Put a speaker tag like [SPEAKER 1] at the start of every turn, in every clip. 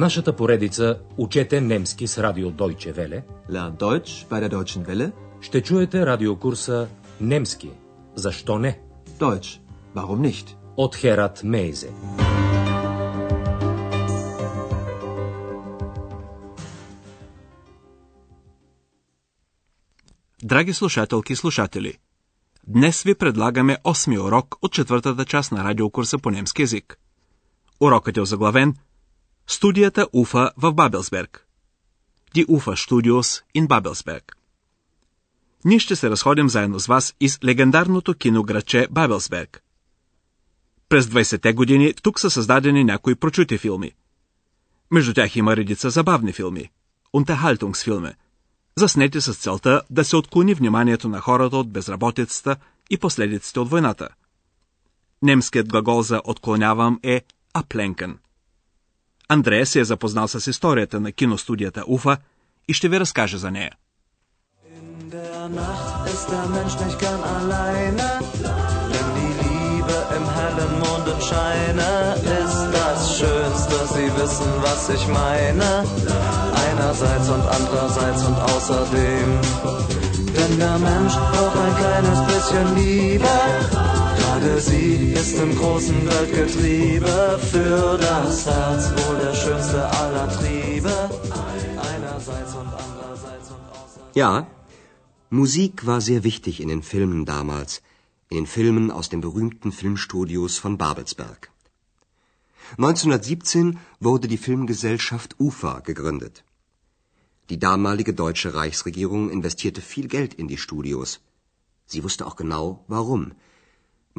[SPEAKER 1] нашата поредица Учете немски с радио Deutsche Welle
[SPEAKER 2] Lern Deutsch bei der Deutschen Welle.
[SPEAKER 1] ще чуете радиокурса Немски. Защо не?
[SPEAKER 2] Deutsch. Warum nicht?
[SPEAKER 1] От Херат Мейзе.
[SPEAKER 3] Драги слушателки и слушатели, днес ви предлагаме осми урок от четвъртата част на радиокурса по немски язик. Урокът е озаглавен Студията УФА в Бабелсберг. Die UFA Studios in Бабелсберг. Ние ще се разходим заедно с вас из легендарното кинограче Бабелсберг. През 20-те години тук са създадени някои прочути филми. Между тях има редица забавни филми. Unterhaltungsfilme – заснети с целта да се отклони вниманието на хората от безработицата и последиците от войната. Немският глагол за отклонявам е апленкен. Андрея се е запознал с историята на киностудията Уфа и ще ви разкаже за нея.
[SPEAKER 4] Sie wissen, was ich meine. einerseits und andererseits und außerdem. Denn der Mensch braucht ein kleines bisschen Liebe. Gerade sie ist im großen Weltgetriebe für das Herz wohl der schönste aller Triebe. Einerseits und andererseits und außerdem.
[SPEAKER 5] Ja, Musik war sehr wichtig in den Filmen damals, in den Filmen aus den berühmten Filmstudios von Babelsberg. 1917 wurde die Filmgesellschaft UFA gegründet. Die damalige deutsche Reichsregierung investierte viel Geld in die Studios. Sie wusste auch genau, warum.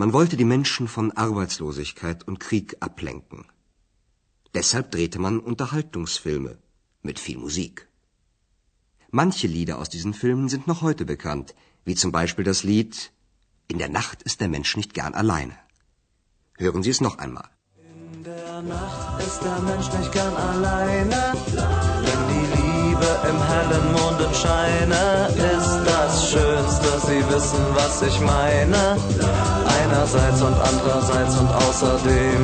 [SPEAKER 5] Man wollte die Menschen von Arbeitslosigkeit und Krieg ablenken. Deshalb drehte man Unterhaltungsfilme mit viel Musik. Manche Lieder aus diesen Filmen sind noch heute bekannt, wie zum Beispiel das Lied In der Nacht ist der Mensch nicht gern alleine. Hören Sie es noch einmal.
[SPEAKER 4] In der Nacht ist der Mensch nicht gern alleine, wenn die Liebe im hellen Mondenscheine ist das Schönste. Sie wissen, was ich meine. Einerseits und andererseits und außerdem.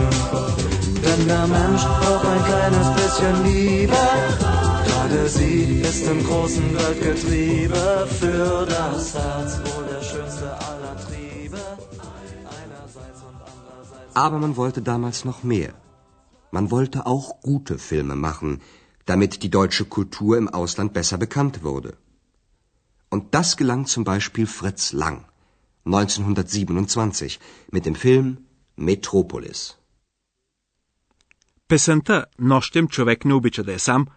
[SPEAKER 4] Denn der Mensch braucht ein kleines bisschen Liebe. Gerade sie ist im großen Weltgetriebe für das Herz wohl der schönste aller Triebe.
[SPEAKER 5] Aber man wollte damals noch mehr. Man wollte auch gute Filme machen, damit die deutsche Kultur im Ausland besser bekannt wurde. Und das gelang zum Beispiel Fritz Lang 1927 mit dem Film Metropolis.
[SPEAKER 3] Песента «Нощем човек не обича да е сам»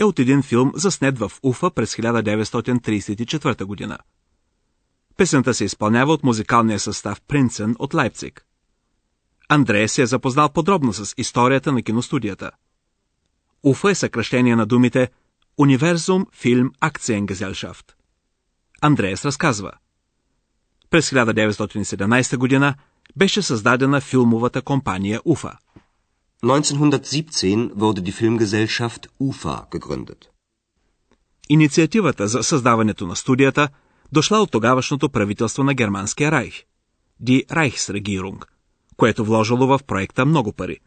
[SPEAKER 3] е от един филм, заснет в Уфа през 1934 година. Песента се изпълнява от музикалния състав Принцен от Лайпциг. Андрея се е запознал подробно с историята на киностудията – Уфа е съкръщение на думите Универсум Филм Акциенгезелшафт. Андреас разказва. През 1917 година беше създадена филмовата компания Уфа.
[SPEAKER 5] 1917 wurde die Filmgesellschaft UFA gegründet.
[SPEAKER 3] Инициативата за създаването на студията дошла от тогавашното правителство на Германския райх, Die Reichsregierung, което вложило в проекта много пари.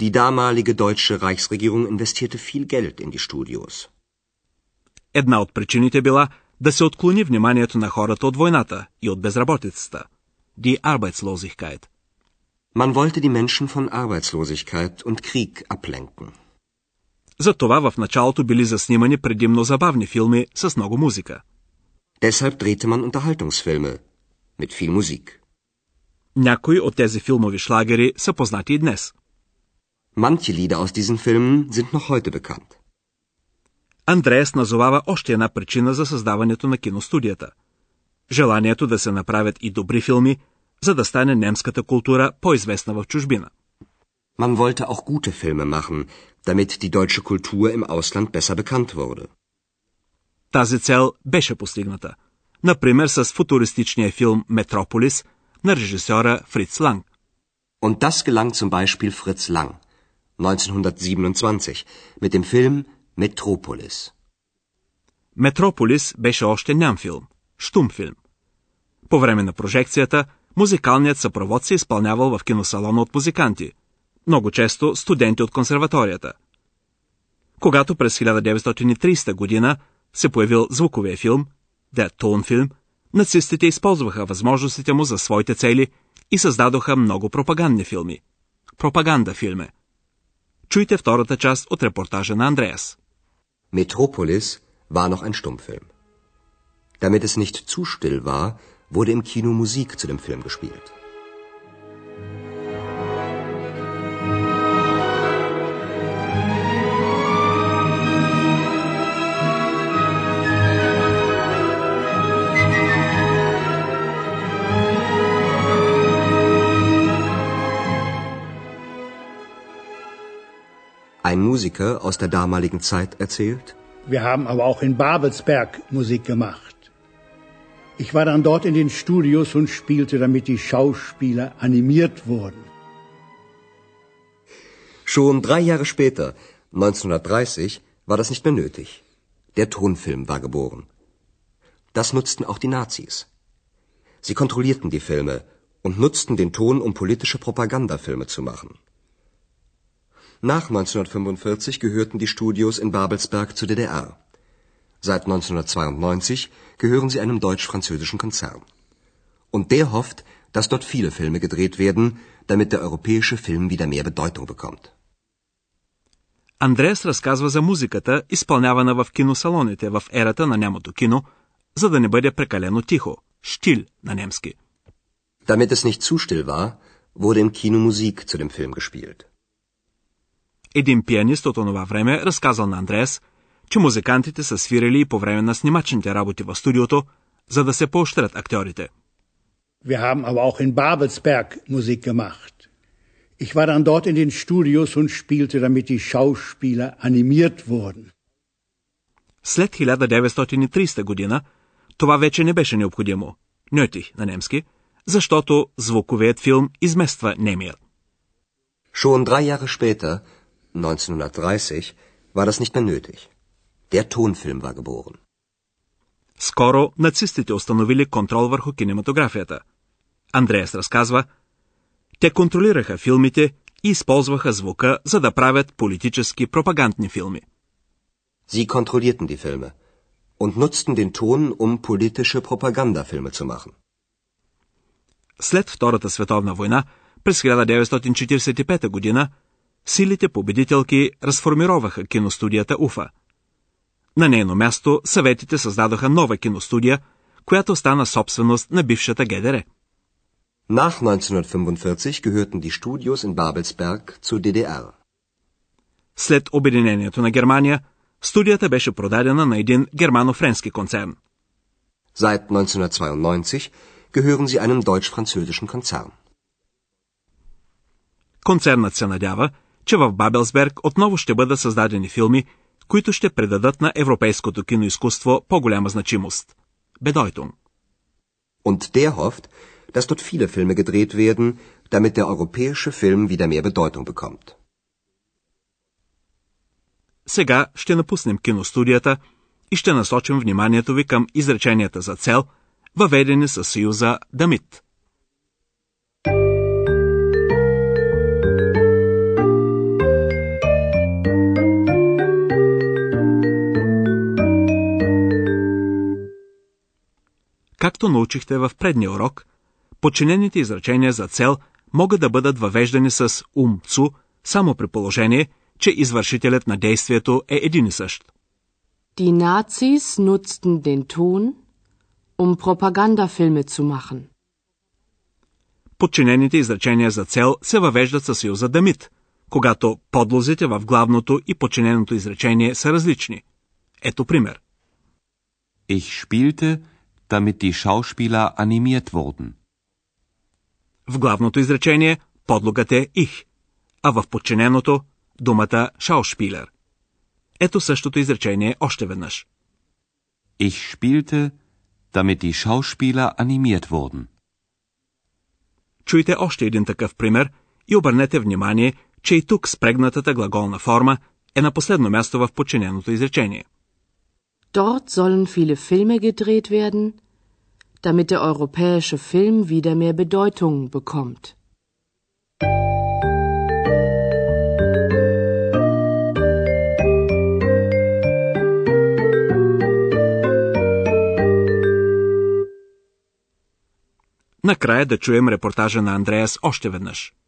[SPEAKER 5] Die damalige deutsche Reichsregierung investierte viel Geld in die Studios.
[SPEAKER 3] Една от причините била да се отклони вниманието на хората от войната и от безработицата. Die Arbeitslosigkeit.
[SPEAKER 5] Man wollte die Menschen von Arbeitslosigkeit und Krieg ablenken.
[SPEAKER 3] Затова в началото били заснимани предимно забавни филми с много музика.
[SPEAKER 5] Deshalb drehte man Unterhaltungsfilme mit viel Musik.
[SPEAKER 3] Някои от тези филмови шлагери са познати и днес.
[SPEAKER 5] Manche Lieder aus diesen Filmen sind noch heute bekannt.
[SPEAKER 3] Андреас назовава още една причина за създаването на киностудията. Желанието да се направят и добри филми, за да стане немската култура по-известна в чужбина.
[SPEAKER 5] Man wollte auch gute Filme machen, damit die deutsche Kultur im Ausland besser bekannt wurde.
[SPEAKER 3] Тази цел беше постигната. Например с футуристичния филм Метрополис на режисьора Фриц Ланг.
[SPEAKER 5] Und das gelang zum Beispiel Fritz Lang – 1927 mit dem Film Metropolis.
[SPEAKER 3] Метрополис беше още ням филм, штум филм. По време на прожекцията, музикалният съпровод се изпълнявал в киносалона от музиканти, много често студенти от консерваторията. Когато през 1930 година се появил звуковия филм, Der Tonfilm, нацистите използваха възможностите му за своите цели и създадоха много пропагандни филми. Пропаганда филме. Чуйте втората част от репортажа на Андреас.
[SPEAKER 5] Metropolis war noch ein Stummfilm. Damit es nicht zu still war, wurde im Kino Musik zu dem Film gespielt. Ein Musiker aus der damaligen Zeit erzählt,
[SPEAKER 6] Wir haben aber auch in Babelsberg Musik gemacht. Ich war dann dort in den Studios und spielte, damit die Schauspieler animiert wurden.
[SPEAKER 5] Schon drei Jahre später, 1930, war das nicht mehr nötig. Der Tonfilm war geboren. Das nutzten auch die Nazis. Sie kontrollierten die Filme und nutzten den Ton, um politische Propagandafilme zu machen. Nach 1945 gehörten die Studios in Babelsberg zur DDR. Seit 1992 gehören sie einem deutsch-französischen Konzern. Und der hofft, dass dort viele Filme gedreht werden, damit der europäische Film wieder mehr Bedeutung bekommt.
[SPEAKER 3] Андреас разказва за музиката, изпълнявана в киносалоните в ерата на нямото кино, за да не бъде прекалено тихо, штил на немски.
[SPEAKER 5] Damit es nicht zu still war, wurde im Kino Musik zu dem Film gespielt.
[SPEAKER 3] Един пианист от онова време разказал на Андреас, че музикантите са свирили по време на снимачните работи в студиото, за да се поощрят актьорите.
[SPEAKER 6] Wir haben aber auch in Babelsberg Musik gemacht. Ich war dann dort in den Studios und spielte, damit die Schauspieler animiert wurden.
[SPEAKER 3] След 1930 година това вече не беше необходимо, нötig на немски, защото звуковият филм измества немия.
[SPEAKER 5] Schon drei Jahre später, 1930, war das nicht mehr nötig. Der Tonfilm war geboren.
[SPEAKER 3] Скоро нацистите установили контрол върху кинематографията. Андреас разказва, те контролираха филмите и използваха звука, за да правят политически пропагандни филми.
[SPEAKER 5] Sie kontrollierten die Filme und nutzten den Ton, um politische Propagandafilme zu machen.
[SPEAKER 3] След Втората световна война, през 1945 година, силите победителки разформироваха киностудията Уфа. На нейно място съветите създадоха нова киностудия, която стана собственост на бившата ГДР.
[SPEAKER 5] Nach 1945 gehörten die Studios in Babelsberg zur DDR.
[SPEAKER 3] След обединението на Германия, студията беше продадена на един германо-френски концерн.
[SPEAKER 5] Seit 1992 gehören sie einem deutsch-französischen Konzern.
[SPEAKER 3] Концернът се надява, че в Бабелсберг отново ще бъдат създадени филми, които ще предадат на европейското киноизкуство по-голяма значимост. Bedeutung.
[SPEAKER 5] Und der hofft, dass dort viele Filme gedreht werden, damit der europäische Film wieder mehr Bedeutung bekommt.
[SPEAKER 3] Сега ще напуснем киностудията и ще насочим вниманието ви към изреченията за цел, въведени със съюза Дамит. Както научихте в предния урок, подчинените изречения за цел могат да бъдат въвеждани с ум цу само при положение, че извършителят на действието е един и същ.
[SPEAKER 7] Die Nazis nutzten den Ton, um Propagandafilme zu machen.
[SPEAKER 3] Подчинените изречения за цел се въвеждат със съюза дамит, когато подлозите в главното и подчиненото изречение са различни. Ето пример.
[SPEAKER 8] Ich spielte, damit die Schauspieler animiert wurden.
[SPEAKER 3] В главното изречение подлогът е их, а в подчиненото думата Schauspieler. Ето същото изречение още веднъж.
[SPEAKER 8] Ich spielte, damit die Schauspieler animiert wurden.
[SPEAKER 3] Чуйте още един такъв пример и обърнете внимание, че и тук спрегнатата глаголна форма е на последно място в подчиненото изречение.
[SPEAKER 7] Dort sollen viele Filme gedreht werden, damit der europäische Film wieder mehr Bedeutung bekommt.
[SPEAKER 3] Накрая да чуем репортажа на Андреас Andreas веднъж.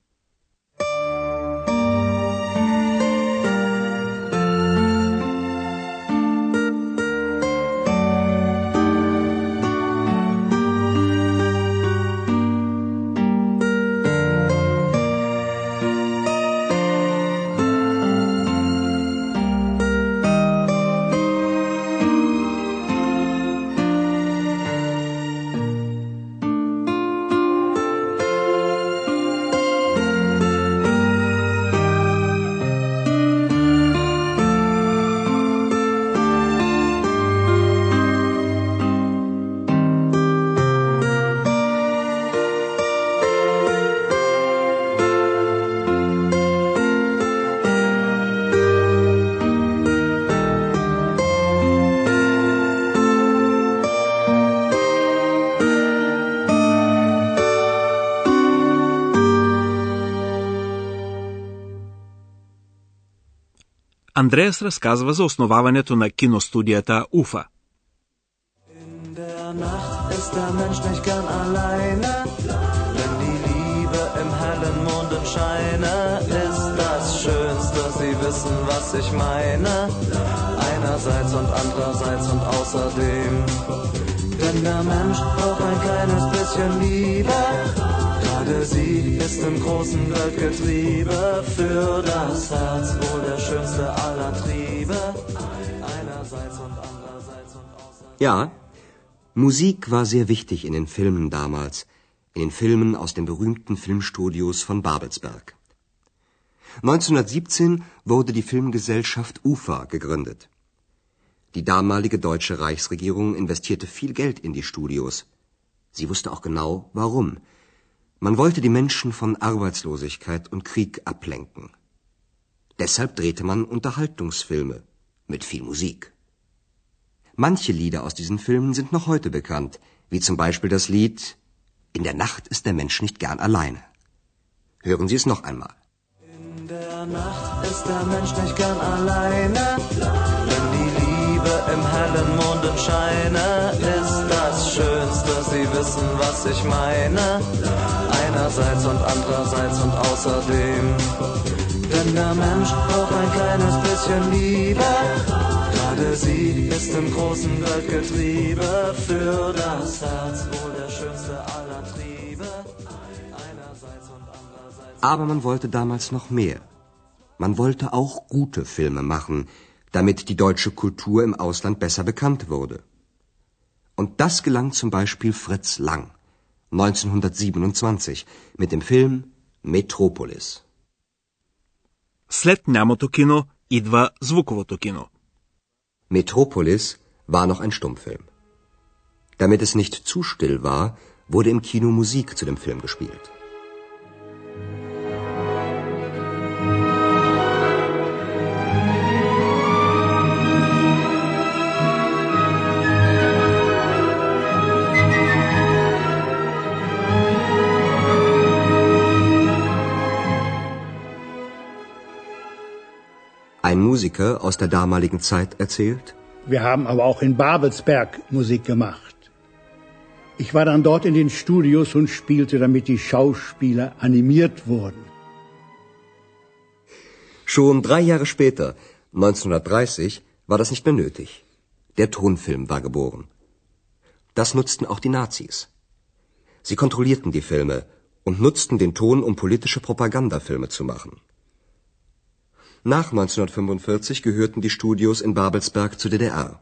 [SPEAKER 3] Андреас разказва за основаването на киностудията УФА.
[SPEAKER 4] In der Nacht ist der Mensch nicht gern alleine. Wenn die Liebe im hellen Mondenscheine ist das Schönste, sie wissen, was ich meine. Einerseits und andererseits und außerdem. Denn der Mensch braucht ein kleines bisschen Liebe. Gerade sie ist im großen Weltgetriebe für das Herz wohl der schönste aller Triebe. Einerseits und andererseits und außerdem.
[SPEAKER 5] Ja, Musik war sehr wichtig in den Filmen damals, in den Filmen aus den berühmten Filmstudios von Babelsberg. 1917 wurde die Filmgesellschaft UFA gegründet. Die damalige deutsche Reichsregierung investierte viel Geld in die Studios. Sie wusste auch genau, warum. Man wollte die Menschen von Arbeitslosigkeit und Krieg ablenken. Deshalb drehte man Unterhaltungsfilme mit viel Musik. Manche Lieder aus diesen Filmen sind noch heute bekannt, wie zum Beispiel das Lied In der Nacht ist der Mensch nicht gern alleine. Hören Sie es noch einmal.
[SPEAKER 4] In der Nacht ist der Mensch nicht gern alleine. Wenn die Liebe im hellen Mondenscheine ist das Schönste, Sie wissen, was ich meine. Einerseits und andererseits und außerdem. Denn der Mensch braucht ein kleines bisschen Liebe. Gerade sie ist im großen Weltgetriebe für das Herz wohl der schönste aller Triebe.
[SPEAKER 5] Aber man wollte damals noch mehr. Man wollte auch gute Filme machen, damit die deutsche Kultur im Ausland besser bekannt wurde. Und das gelang zum Beispiel Fritz Lang 1927 mit dem Film Metropolis.
[SPEAKER 3] След нямото кино идва звуковото кино.
[SPEAKER 5] Metropolis war noch ein Stummfilm. Damit es nicht zu still war, wurde im Kino Musik zu dem Film gespielt. Ein Musiker aus der damaligen Zeit erzählt,
[SPEAKER 6] Wir haben aber auch in Babelsberg Musik gemacht. Ich war dann dort in den Studios und spielte, damit die Schauspieler animiert wurden.
[SPEAKER 5] Schon drei Jahre später, 1930, war das nicht mehr nötig. Der Tonfilm war geboren. Das nutzten auch die Nazis. Sie kontrollierten die Filme und nutzten den Ton, um politische Propagandafilme zu machen. Nach 1945 gehörten die Studios in Babelsberg zur DDR.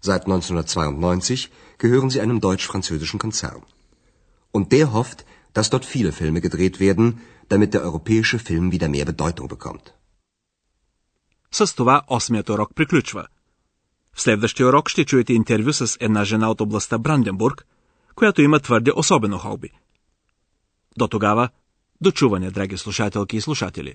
[SPEAKER 5] Seit 1992 gehören sie einem deutsch-französischen Konzern. Und der hofft, dass dort viele Filme gedreht werden, damit der europäische Film wieder mehr Bedeutung bekommt.
[SPEAKER 3] С това осмият урок приключва. В следващия урок ще чуете интервю с една жена от областта Бранденбург, която има твърде особено хобби. До тогава, до чуване, драги слушателки и слушатели.